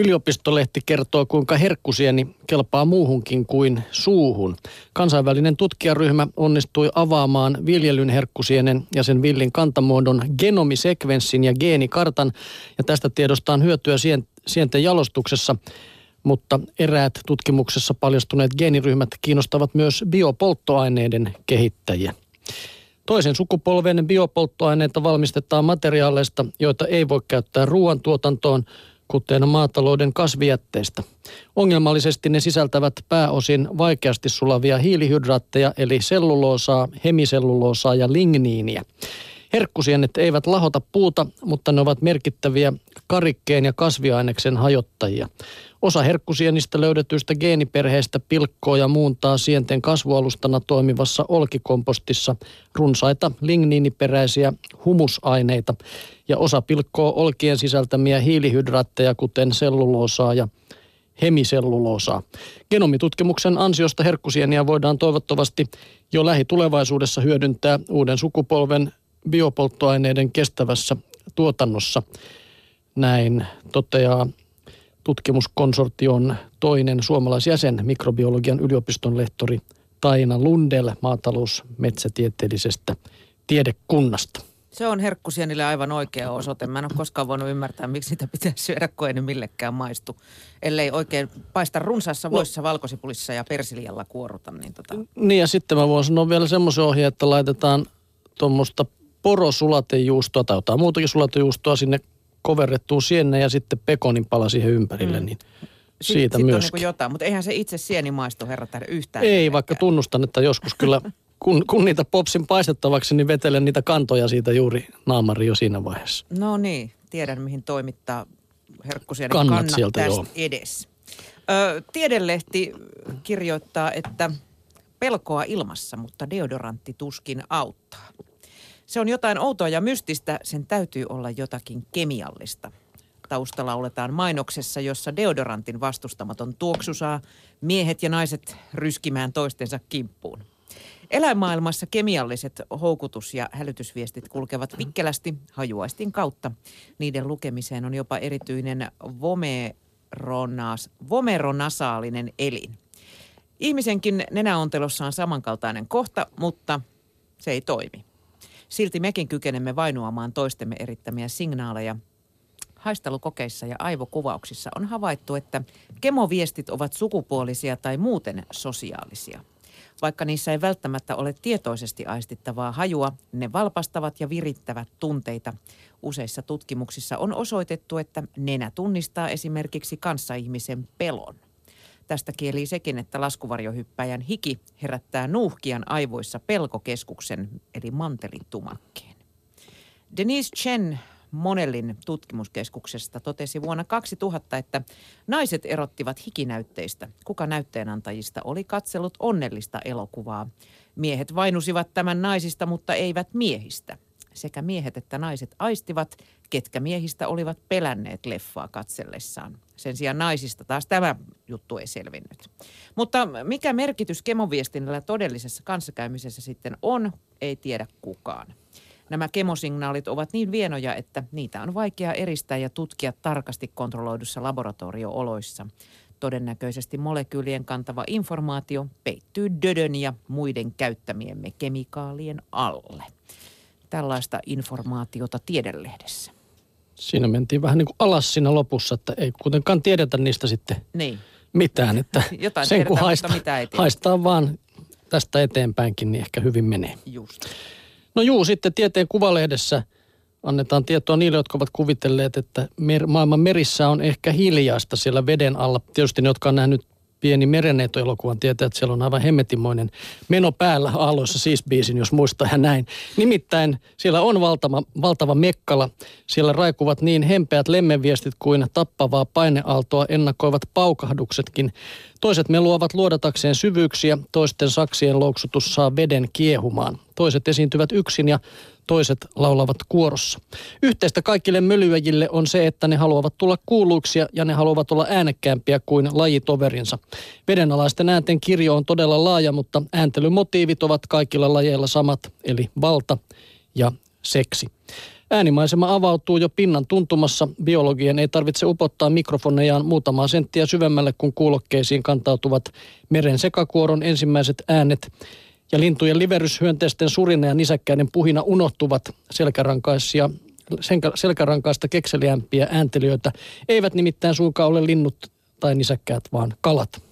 Yliopistolehti kertoo, kuinka herkkusieni kelpaa muuhunkin kuin suuhun. Kansainvälinen tutkijaryhmä onnistui avaamaan viljelyn herkkusienen ja sen villin kantamuodon genomisekvenssin ja geenikartan, ja tästä tiedosta on hyötyä sienten jalostuksessa mutta eräät tutkimuksessa paljastuneet geeniryhmät kiinnostavat myös biopolttoaineiden kehittäjiä. Toisen sukupolven biopolttoaineita valmistetaan materiaaleista, joita ei voi käyttää ruoantuotantoon, kuten maatalouden kasvijätteistä. Ongelmallisesti ne sisältävät pääosin vaikeasti sulavia hiilihydraatteja, eli selluloosaa, hemiselluloosaa ja ligniiniä. Herkkusienet eivät lahota puuta, mutta ne ovat merkittäviä karikkeen ja kasviaineksen hajottajia. Osa herkkusienistä löydetyistä geeniperheistä pilkkoo ja muuntaa sienten kasvualustana toimivassa olkikompostissa runsaita ligniiniperäisiä humusaineita ja osa pilkkoo olkien sisältämiä hiilihydraatteja kuten selluloosaa ja hemiselluloosaa. Genomitutkimuksen ansiosta herkkusieniä voidaan toivottavasti jo lähitulevaisuudessa hyödyntää uuden sukupolven biopolttoaineiden kestävässä tuotannossa. Näin toteaa tutkimuskonsortion toinen suomalaisjäsen, mikrobiologian yliopiston lehtori Taina Lundel maatalousmetsätieteellisestä tiedekunnasta. Se on herkkusienille aivan oikea osoite. Mä en ole koskaan voinut ymmärtää, miksi niitä pitäisi syödä, kun ei ne millekään maistu. Ellei oikein paista runsaassa no. voissa, no. valkosipulissa ja persilialla kuoruta. Niin, tota... niin ja sitten mä voin sanoa vielä semmoisen ohjeen, että laitetaan tuommoista porosulatejuustoa tai jotain muutakin sulatejuustoa sinne koverrettuun sienne ja sitten pekonin pala siihen ympärille, mm. niin siitä Sitten myös. on niin jotain, mutta eihän se itse sieni maistu herra yhtään. Ei, millekään. vaikka tunnustan, että joskus kyllä, kun, kun niitä popsin paistettavaksi, niin vetelen niitä kantoja siitä juuri naamari jo siinä vaiheessa. No niin, tiedän mihin toimittaa herkkusieni kannat, kannat sieltä, tästä joo. edes. Ö, Tiedelehti kirjoittaa, että pelkoa ilmassa, mutta deodorantti tuskin auttaa. Se on jotain outoa ja mystistä, sen täytyy olla jotakin kemiallista. Taustalla oletaan mainoksessa, jossa deodorantin vastustamaton tuoksu saa miehet ja naiset ryskimään toistensa kimppuun. Eläinmaailmassa kemialliset houkutus- ja hälytysviestit kulkevat vikkelästi hajuaistin kautta. Niiden lukemiseen on jopa erityinen vomeronas, vomeronasaalinen elin. Ihmisenkin nenäontelossa on samankaltainen kohta, mutta se ei toimi. Silti mekin kykenemme vainuamaan toistemme erittämiä signaaleja. Haistelukokeissa ja aivokuvauksissa on havaittu, että kemoviestit ovat sukupuolisia tai muuten sosiaalisia. Vaikka niissä ei välttämättä ole tietoisesti aistittavaa hajua, ne valpastavat ja virittävät tunteita. Useissa tutkimuksissa on osoitettu, että nenä tunnistaa esimerkiksi kanssaihmisen pelon. Tästä kieli sekin, että laskuvarjohyppäjän hiki herättää nuuhkian aivoissa pelkokeskuksen eli mantelitumakkeen. Denise Chen Monellin tutkimuskeskuksesta totesi vuonna 2000, että naiset erottivat hikinäytteistä. Kuka näytteenantajista oli katsellut onnellista elokuvaa? Miehet vainusivat tämän naisista, mutta eivät miehistä. Sekä miehet että naiset aistivat, ketkä miehistä olivat pelänneet leffaa katsellessaan. Sen sijaan naisista taas tämä juttu ei selvinnyt. Mutta mikä merkitys kemoviestinnällä todellisessa kanssakäymisessä sitten on, ei tiedä kukaan. Nämä kemosignaalit ovat niin vienoja, että niitä on vaikea eristää ja tutkia tarkasti kontrolloidussa laboratoriooloissa. Todennäköisesti molekyylien kantava informaatio peittyy dödön ja muiden käyttämiemme kemikaalien alle. Tällaista informaatiota tiedelehdessä. Siinä mentiin vähän niin kuin alas siinä lopussa, että ei kuitenkaan tiedetä niistä sitten niin. mitään. Että Jotain sen kun haista, mitä ei haistaa vaan tästä eteenpäinkin, niin ehkä hyvin menee. Just. No juu, sitten tieteen kuvalehdessä annetaan tietoa niille, jotka ovat kuvitelleet, että mer- maailman merissä on ehkä hiljaista siellä veden alla. Tietysti ne, jotka on nähnyt pieni merenneito-elokuvan tietää, että siellä on aivan hemmetimoinen meno päällä aalloissa siis biisin, jos muistaa ja näin. Nimittäin siellä on valtava, valtava mekkala. Siellä raikuvat niin hempeät lemmenviestit kuin tappavaa paineaaltoa ennakoivat paukahduksetkin. Toiset meluavat luodatakseen syvyyksiä, toisten saksien louksutus saa veden kiehumaan. Toiset esiintyvät yksin ja toiset laulavat kuorossa. Yhteistä kaikille mölyäjille on se, että ne haluavat tulla kuuluiksi ja ne haluavat olla äänekkäämpiä kuin lajitoverinsa. Vedenalaisten äänten kirjo on todella laaja, mutta ääntelymotiivit ovat kaikilla lajeilla samat, eli valta ja seksi. Äänimaisema avautuu jo pinnan tuntumassa. Biologien ei tarvitse upottaa mikrofonejaan muutamaa senttiä syvemmälle, kun kuulokkeisiin kantautuvat meren sekakuoron ensimmäiset äänet. Ja lintujen liveryshyönteisten surina ja nisäkkäiden puhina unohtuvat selkärankaisia selkärankaista kekseliämpiä ääntelijöitä. Eivät nimittäin suinkaan ole linnut tai nisäkkäät, vaan kalat.